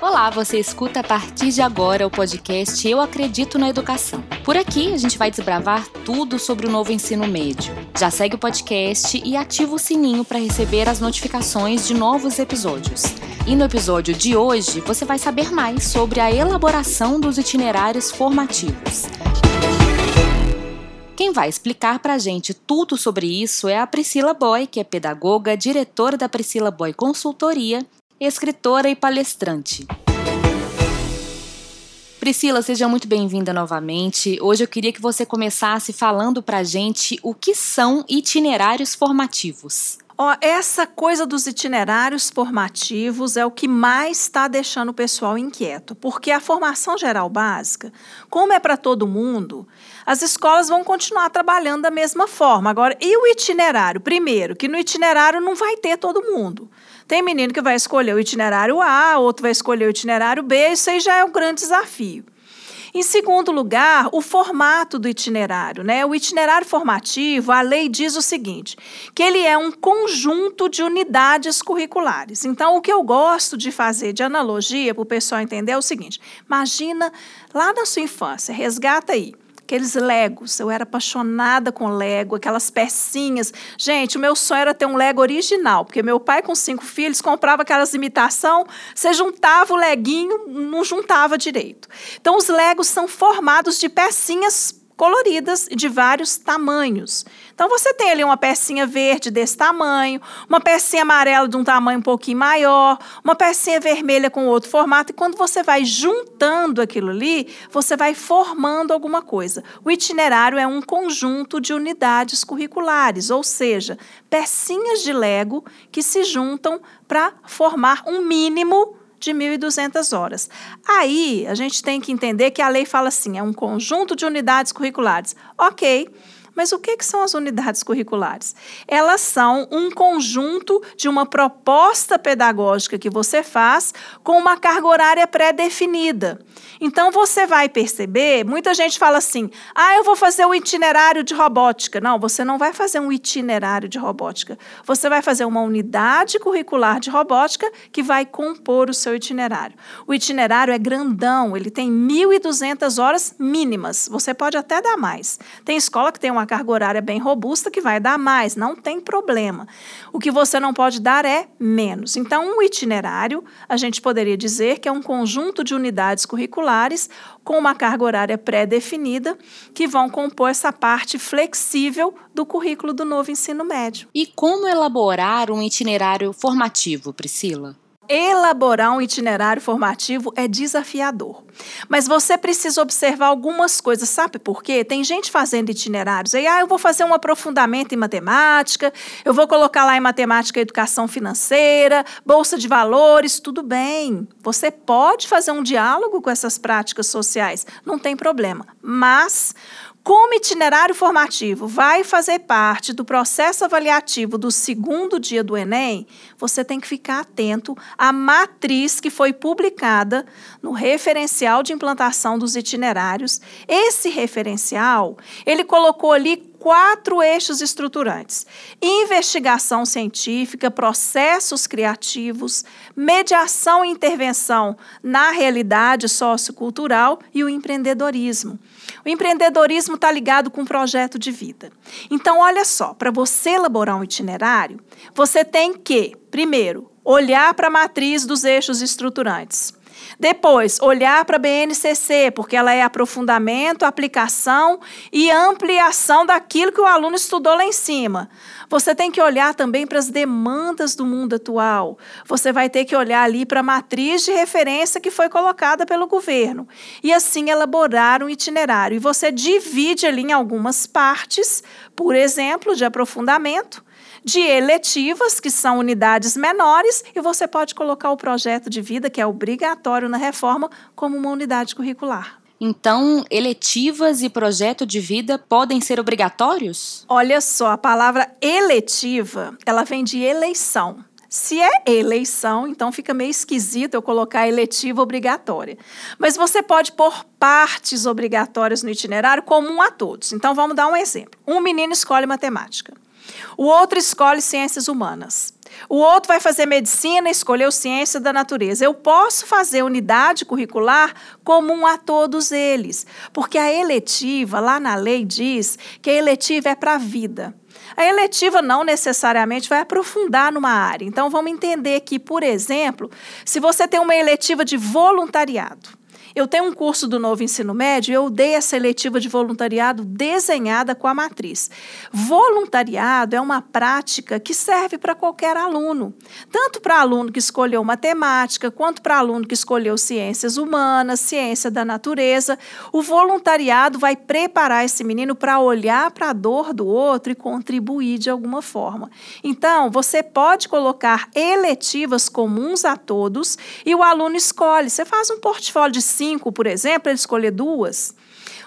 Olá, você escuta a partir de agora o podcast Eu Acredito na Educação. Por aqui a gente vai desbravar tudo sobre o novo ensino médio. Já segue o podcast e ativa o sininho para receber as notificações de novos episódios. E no episódio de hoje você vai saber mais sobre a elaboração dos itinerários formativos. Quem vai explicar para a gente tudo sobre isso é a Priscila Boy, que é pedagoga, diretora da Priscila Boy Consultoria, escritora e palestrante. Priscila, seja muito bem-vinda novamente. Hoje eu queria que você começasse falando para gente o que são itinerários formativos. Essa coisa dos itinerários formativos é o que mais está deixando o pessoal inquieto, porque a formação geral básica, como é para todo mundo, as escolas vão continuar trabalhando da mesma forma. Agora, e o itinerário? Primeiro, que no itinerário não vai ter todo mundo. Tem menino que vai escolher o itinerário A, outro vai escolher o itinerário B, isso aí já é um grande desafio. Em segundo lugar, o formato do itinerário. Né? O itinerário formativo, a lei diz o seguinte: que ele é um conjunto de unidades curriculares. Então, o que eu gosto de fazer de analogia para o pessoal entender é o seguinte: imagina lá na sua infância, resgata aí aqueles Legos. Eu era apaixonada com Lego, aquelas pecinhas. Gente, o meu sonho era ter um Lego original, porque meu pai, com cinco filhos, comprava aquelas imitação, você juntava o leguinho, não juntava direito. Então, os Legos são formados de pecinhas coloridas de vários tamanhos. Então você tem ali uma pecinha verde desse tamanho, uma pecinha amarela de um tamanho um pouquinho maior, uma pecinha vermelha com outro formato, e quando você vai juntando aquilo ali, você vai formando alguma coisa. O itinerário é um conjunto de unidades curriculares, ou seja, pecinhas de Lego que se juntam para formar um mínimo de 1.200 horas. Aí, a gente tem que entender que a lei fala assim: é um conjunto de unidades curriculares. Ok. Mas o que, que são as unidades curriculares? Elas são um conjunto de uma proposta pedagógica que você faz com uma carga horária pré-definida. Então você vai perceber, muita gente fala assim: ah, eu vou fazer um itinerário de robótica. Não, você não vai fazer um itinerário de robótica. Você vai fazer uma unidade curricular de robótica que vai compor o seu itinerário. O itinerário é grandão, ele tem 1.200 horas mínimas. Você pode até dar mais. Tem escola que tem uma carga horária bem robusta que vai dar mais, não tem problema. O que você não pode dar é menos. Então, um itinerário, a gente poderia dizer que é um conjunto de unidades curriculares com uma carga horária pré-definida que vão compor essa parte flexível do currículo do novo ensino médio. E como elaborar um itinerário formativo, Priscila? Elaborar um itinerário formativo é desafiador. Mas você precisa observar algumas coisas, sabe por quê? Tem gente fazendo itinerários aí, ah, eu vou fazer um aprofundamento em matemática, eu vou colocar lá em matemática educação financeira, bolsa de valores, tudo bem. Você pode fazer um diálogo com essas práticas sociais, não tem problema. Mas como itinerário formativo vai fazer parte do processo avaliativo do segundo dia do Enem, você tem que ficar atento à matriz que foi publicada no referencial de implantação dos itinerários. Esse referencial, ele colocou ali quatro eixos estruturantes: investigação científica, processos criativos, mediação e intervenção na realidade sociocultural e o empreendedorismo. O empreendedorismo está ligado com o projeto de vida. Então, olha só, para você elaborar um itinerário, você tem que, primeiro, olhar para a matriz dos eixos estruturantes. Depois, olhar para a BNCC, porque ela é aprofundamento, aplicação e ampliação daquilo que o aluno estudou lá em cima. Você tem que olhar também para as demandas do mundo atual. Você vai ter que olhar ali para a matriz de referência que foi colocada pelo governo. E assim elaborar um itinerário. E você divide ali em algumas partes, por exemplo, de aprofundamento de eletivas, que são unidades menores, e você pode colocar o projeto de vida, que é obrigatório na reforma, como uma unidade curricular. Então, eletivas e projeto de vida podem ser obrigatórios? Olha só, a palavra eletiva, ela vem de eleição. Se é eleição, então fica meio esquisito eu colocar eletiva obrigatória. Mas você pode pôr partes obrigatórias no itinerário comum a todos. Então vamos dar um exemplo. Um menino escolhe matemática. O outro escolhe ciências humanas. O outro vai fazer medicina e escolheu ciência da natureza. Eu posso fazer unidade curricular comum a todos eles, porque a eletiva, lá na lei, diz que a eletiva é para a vida. A eletiva não necessariamente vai aprofundar numa área. Então, vamos entender que, por exemplo, se você tem uma eletiva de voluntariado, eu tenho um curso do novo ensino médio, eu dei a seletiva de voluntariado desenhada com a matriz. Voluntariado é uma prática que serve para qualquer aluno, tanto para aluno que escolheu matemática, quanto para aluno que escolheu ciências humanas, ciência da natureza. O voluntariado vai preparar esse menino para olhar para a dor do outro e contribuir de alguma forma. Então, você pode colocar eletivas comuns a todos e o aluno escolhe. Você faz um portfólio de cinco, por exemplo, ele escolher duas.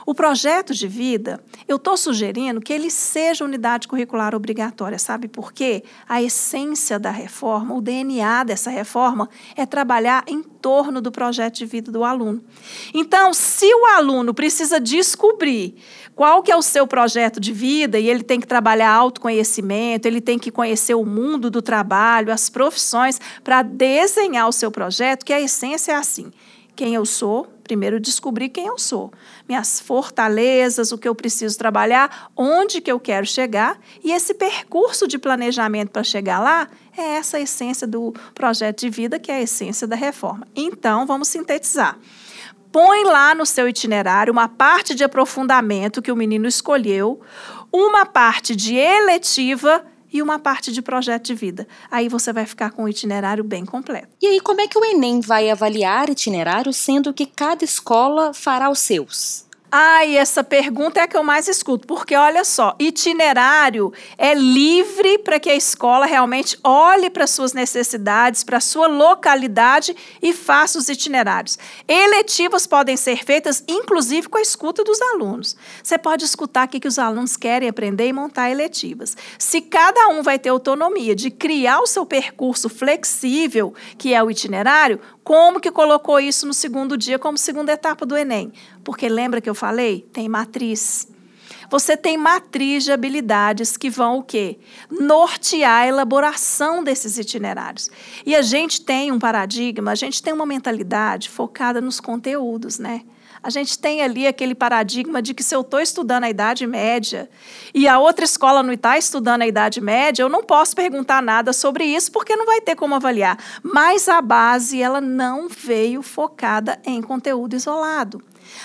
O projeto de vida, eu estou sugerindo que ele seja unidade curricular obrigatória. Sabe por quê? A essência da reforma, o DNA dessa reforma, é trabalhar em torno do projeto de vida do aluno. Então, se o aluno precisa descobrir qual que é o seu projeto de vida e ele tem que trabalhar autoconhecimento, ele tem que conhecer o mundo do trabalho, as profissões, para desenhar o seu projeto, que a essência é assim quem eu sou, primeiro descobrir quem eu sou, minhas fortalezas, o que eu preciso trabalhar, onde que eu quero chegar, e esse percurso de planejamento para chegar lá é essa essência do projeto de vida, que é a essência da reforma. Então, vamos sintetizar. Põe lá no seu itinerário uma parte de aprofundamento que o menino escolheu, uma parte de eletiva e uma parte de projeto de vida. Aí você vai ficar com o itinerário bem completo. E aí, como é que o Enem vai avaliar itinerário, sendo que cada escola fará os seus? E essa pergunta é a que eu mais escuto, porque olha só, itinerário é livre para que a escola realmente olhe para suas necessidades, para sua localidade e faça os itinerários. Eletivas podem ser feitas, inclusive, com a escuta dos alunos. Você pode escutar o que os alunos querem aprender e montar eletivas. Se cada um vai ter autonomia de criar o seu percurso flexível, que é o itinerário, como que colocou isso no segundo dia como segunda etapa do Enem? Porque lembra que eu falei? Tem matriz. Você tem matriz de habilidades que vão o quê? Nortear a elaboração desses itinerários. E a gente tem um paradigma, a gente tem uma mentalidade focada nos conteúdos, né? A gente tem ali aquele paradigma de que se eu estou estudando a Idade Média e a outra escola não está estudando a Idade Média, eu não posso perguntar nada sobre isso porque não vai ter como avaliar. Mas a base, ela não veio focada em conteúdo isolado.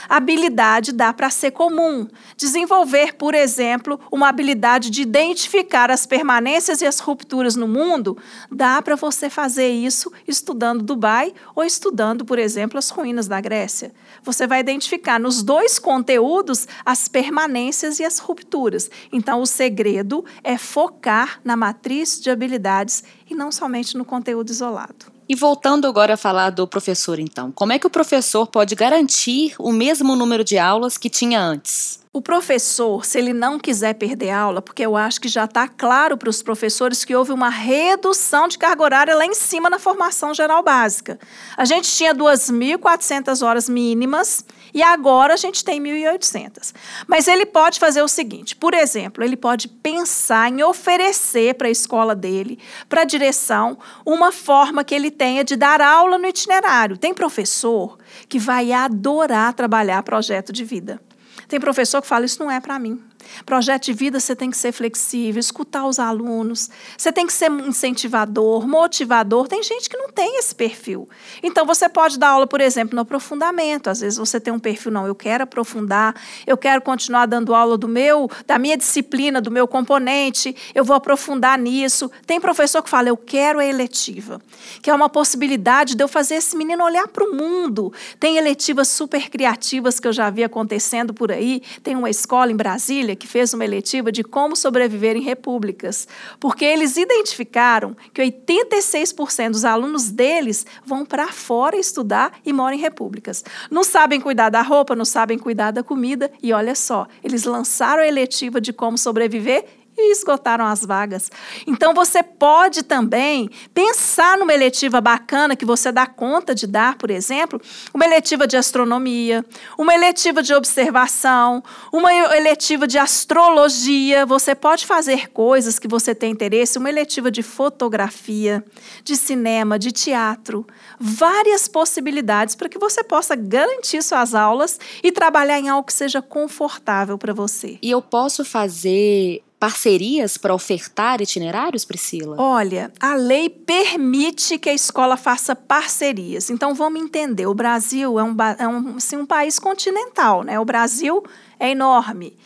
Habilidade dá para ser comum. Desenvolver, por exemplo, uma habilidade de identificar as permanências e as rupturas no mundo, dá para você fazer isso estudando Dubai ou estudando, por exemplo, as ruínas da Grécia. Você vai identificar nos dois conteúdos as permanências e as rupturas. Então, o segredo é focar na matriz de habilidades e não somente no conteúdo isolado. E voltando agora a falar do professor, então, como é que o professor pode garantir o mesmo número de aulas que tinha antes? O professor, se ele não quiser perder aula, porque eu acho que já está claro para os professores que houve uma redução de carga horária lá em cima na formação geral básica. A gente tinha 2.400 horas mínimas e agora a gente tem 1.800. Mas ele pode fazer o seguinte: por exemplo, ele pode pensar em oferecer para a escola dele, para a direção, uma forma que ele tenha de dar aula no itinerário. Tem professor que vai adorar trabalhar projeto de vida. Tem professor que fala: Isso não é para mim. Projeto de vida você tem que ser flexível, escutar os alunos, você tem que ser incentivador, motivador. Tem gente que não tem esse perfil. Então você pode dar aula, por exemplo, no aprofundamento. Às vezes você tem um perfil não, eu quero aprofundar, eu quero continuar dando aula do meu, da minha disciplina, do meu componente, eu vou aprofundar nisso. Tem professor que fala, eu quero a eletiva, que é uma possibilidade de eu fazer esse menino olhar para o mundo. Tem eletivas super criativas que eu já vi acontecendo por aí. Tem uma escola em Brasília que fez uma eletiva de como sobreviver em repúblicas, porque eles identificaram que 86% dos alunos deles vão para fora estudar e moram em repúblicas. Não sabem cuidar da roupa, não sabem cuidar da comida, e olha só, eles lançaram a eletiva de como sobreviver e esgotaram as vagas. Então você pode também pensar numa eletiva bacana que você dá conta de dar, por exemplo, uma eletiva de astronomia, uma eletiva de observação, uma eletiva de astrologia. Você pode fazer coisas que você tem interesse, uma eletiva de fotografia, de cinema, de teatro, várias possibilidades para que você possa garantir suas aulas e trabalhar em algo que seja confortável para você. E eu posso fazer parcerias para ofertar itinerários, Priscila? Olha, a lei permite que a escola faça parcerias. Então vamos entender, o Brasil é um, é um, assim, um país continental, né? O Brasil é enorme.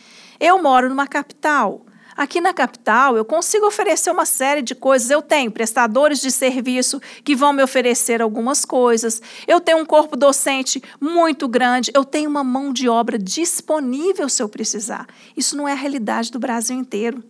Eu moro numa capital. Aqui na capital, eu consigo oferecer uma série de coisas. Eu tenho prestadores de serviço que vão me oferecer algumas coisas. Eu tenho um corpo docente muito grande. Eu tenho uma mão de obra disponível se eu precisar. Isso não é a realidade do Brasil inteiro.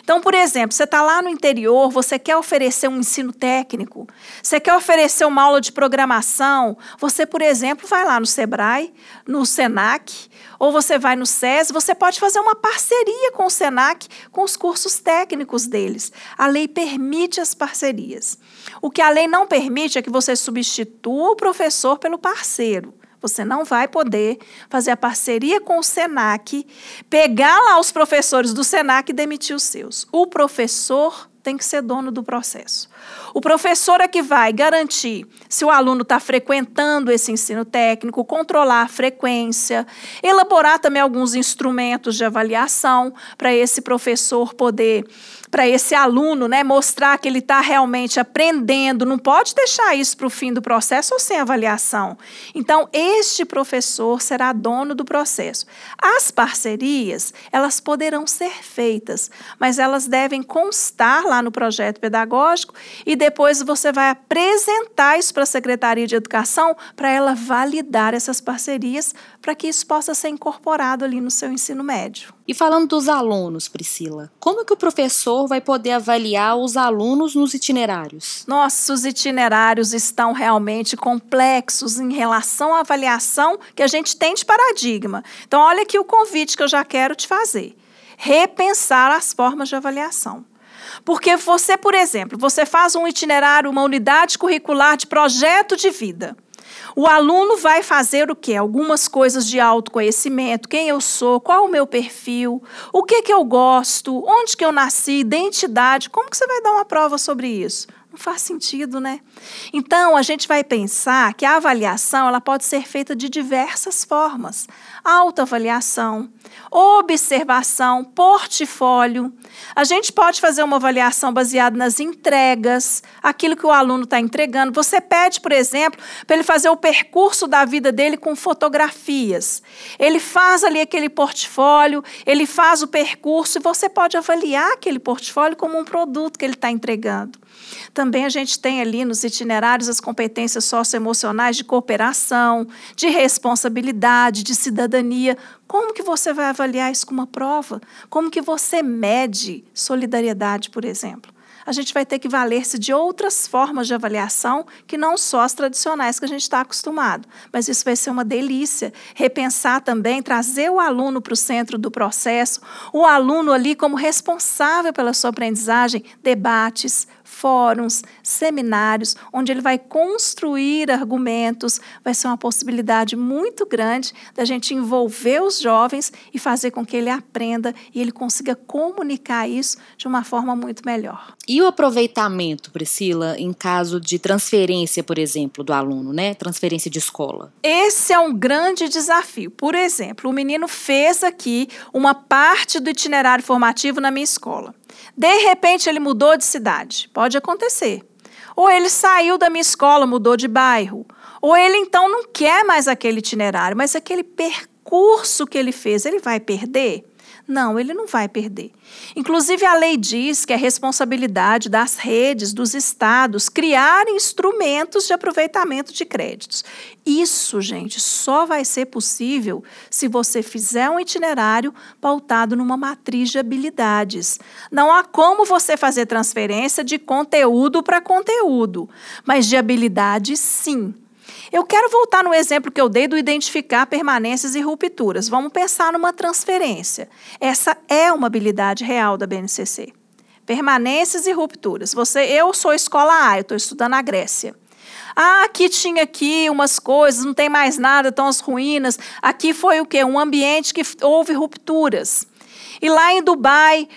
Então, por exemplo, você está lá no interior, você quer oferecer um ensino técnico, você quer oferecer uma aula de programação, você, por exemplo, vai lá no Sebrae, no Senac, ou você vai no SES, você pode fazer uma parceria com o SENAC, com os cursos técnicos deles. A lei permite as parcerias. O que a lei não permite é que você substitua o professor pelo parceiro. Você não vai poder fazer a parceria com o SENAC, pegar lá os professores do SENAC e demitir os seus. O professor tem que ser dono do processo. O professor é que vai garantir se o aluno está frequentando esse ensino técnico, controlar a frequência, elaborar também alguns instrumentos de avaliação para esse professor poder para esse aluno, né, mostrar que ele está realmente aprendendo, não pode deixar isso para o fim do processo ou sem avaliação. Então, este professor será dono do processo. As parcerias, elas poderão ser feitas, mas elas devem constar lá no projeto pedagógico e depois você vai apresentar isso para a Secretaria de Educação para ela validar essas parcerias para que isso possa ser incorporado ali no seu ensino médio. E falando dos alunos, Priscila, como que o professor vai poder avaliar os alunos nos itinerários? Nossos itinerários estão realmente complexos em relação à avaliação que a gente tem de paradigma. Então, olha aqui o convite que eu já quero te fazer. Repensar as formas de avaliação. Porque você, por exemplo, você faz um itinerário, uma unidade curricular de projeto de vida. O aluno vai fazer o quê? Algumas coisas de autoconhecimento, quem eu sou, qual o meu perfil, o que que eu gosto, onde que eu nasci, identidade. Como que você vai dar uma prova sobre isso? Não faz sentido, né? Então, a gente vai pensar que a avaliação ela pode ser feita de diversas formas. Autoavaliação, observação, portfólio. A gente pode fazer uma avaliação baseada nas entregas, aquilo que o aluno está entregando. Você pede, por exemplo, para ele fazer o percurso da vida dele com fotografias. Ele faz ali aquele portfólio, ele faz o percurso e você pode avaliar aquele portfólio como um produto que ele está entregando. Também a gente tem ali nos itinerários as competências socioemocionais de cooperação, de responsabilidade, de cidadania. Como que você vai avaliar isso com uma prova? Como que você mede solidariedade, por exemplo? a gente vai ter que valer-se de outras formas de avaliação que não só as tradicionais que a gente está acostumado. Mas isso vai ser uma delícia. Repensar também, trazer o aluno para o centro do processo, o aluno ali como responsável pela sua aprendizagem, debates, fóruns, seminários, onde ele vai construir argumentos, vai ser uma possibilidade muito grande da gente envolver os jovens e fazer com que ele aprenda e ele consiga comunicar isso de uma forma muito melhor. E o aproveitamento, Priscila, em caso de transferência, por exemplo, do aluno, né? Transferência de escola? Esse é um grande desafio. Por exemplo, o menino fez aqui uma parte do itinerário formativo na minha escola. De repente, ele mudou de cidade. Pode acontecer. Ou ele saiu da minha escola, mudou de bairro. Ou ele então não quer mais aquele itinerário, mas aquele percurso que ele fez, ele vai perder? Não, ele não vai perder. Inclusive, a lei diz que é responsabilidade das redes, dos estados, criar instrumentos de aproveitamento de créditos. Isso, gente, só vai ser possível se você fizer um itinerário pautado numa matriz de habilidades. Não há como você fazer transferência de conteúdo para conteúdo, mas de habilidades, sim. Eu quero voltar no exemplo que eu dei do identificar permanências e rupturas. Vamos pensar numa transferência. Essa é uma habilidade real da BNCC. Permanências e rupturas. Você, eu sou escola A, eu estou estudando na Grécia. Ah, aqui tinha aqui umas coisas, não tem mais nada, estão as ruínas. Aqui foi o quê? Um ambiente que houve rupturas. E lá em Dubai,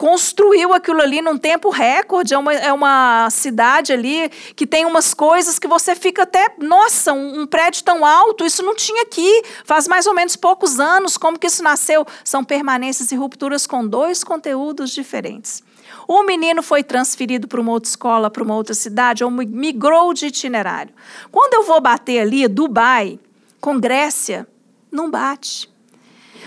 construiu aquilo ali num tempo recorde. É uma, é uma cidade ali que tem umas coisas que você fica até. Nossa, um, um, prédio tão alto, isso não tinha aqui. Faz mais ou menos poucos anos. Como que isso nasceu? São permanências e rupturas com dois conteúdos diferentes. O menino foi transferido para uma outra escola, para uma outra cidade, ou migrou de itinerário. Quando eu vou bater ali, Dubai, com Grécia, não bate.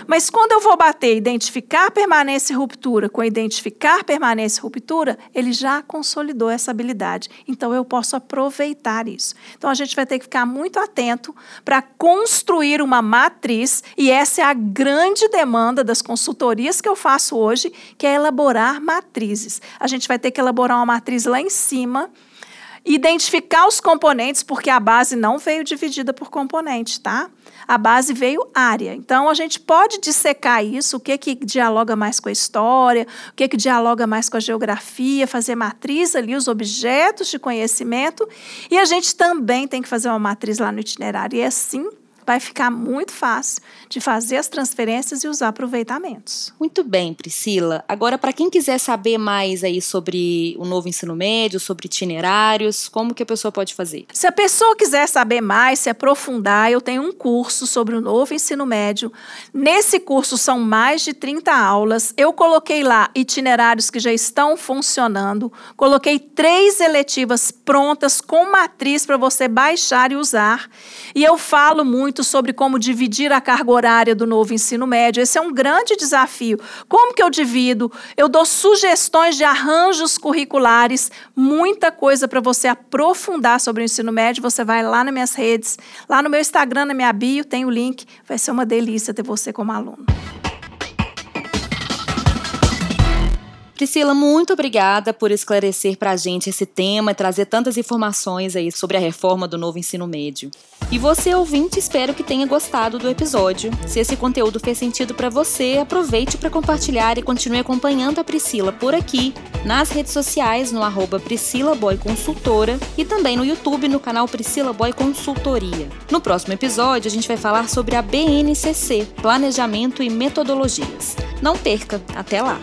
Mas quando eu vou bater identificar permanência e ruptura com identificar permanência e ruptura, ele já consolidou essa habilidade. Então eu posso aproveitar isso. Então a gente vai ter que ficar muito atento para construir uma matriz, e essa é a grande demanda das consultorias que eu faço hoje, que é elaborar matrizes. A gente vai ter que elaborar uma matriz lá em cima identificar os componentes, porque a base não veio dividida por componente, tá? A base veio área. Então, a gente pode dissecar isso, o que que dialoga mais com a história, o que que dialoga mais com a geografia, fazer matriz ali, os objetos de conhecimento, e a gente também tem que fazer uma matriz lá no itinerário. E é assim vai ficar muito fácil de fazer as transferências e os aproveitamentos. Muito bem, Priscila. Agora, para quem quiser saber mais aí sobre o novo ensino médio, sobre itinerários, como que a pessoa pode fazer? Se a pessoa quiser saber mais, se aprofundar, eu tenho um curso sobre o novo ensino médio. Nesse curso são mais de 30 aulas. Eu coloquei lá itinerários que já estão funcionando. Coloquei três eletivas prontas com matriz para você baixar e usar. E eu falo muito muito sobre como dividir a carga horária do novo ensino médio. Esse é um grande desafio. Como que eu divido? Eu dou sugestões de arranjos curriculares, muita coisa para você aprofundar sobre o ensino médio. Você vai lá nas minhas redes, lá no meu Instagram, na minha bio, tem o link. Vai ser uma delícia ter você como aluno. Priscila, muito obrigada por esclarecer para a gente esse tema e trazer tantas informações aí sobre a reforma do novo ensino médio. E você, ouvinte, espero que tenha gostado do episódio. Se esse conteúdo fez sentido para você, aproveite para compartilhar e continue acompanhando a Priscila por aqui, nas redes sociais, no arroba Priscila Boy Consultora e também no YouTube, no canal Priscila Boy Consultoria. No próximo episódio, a gente vai falar sobre a BNCC, Planejamento e Metodologias. Não perca, até lá!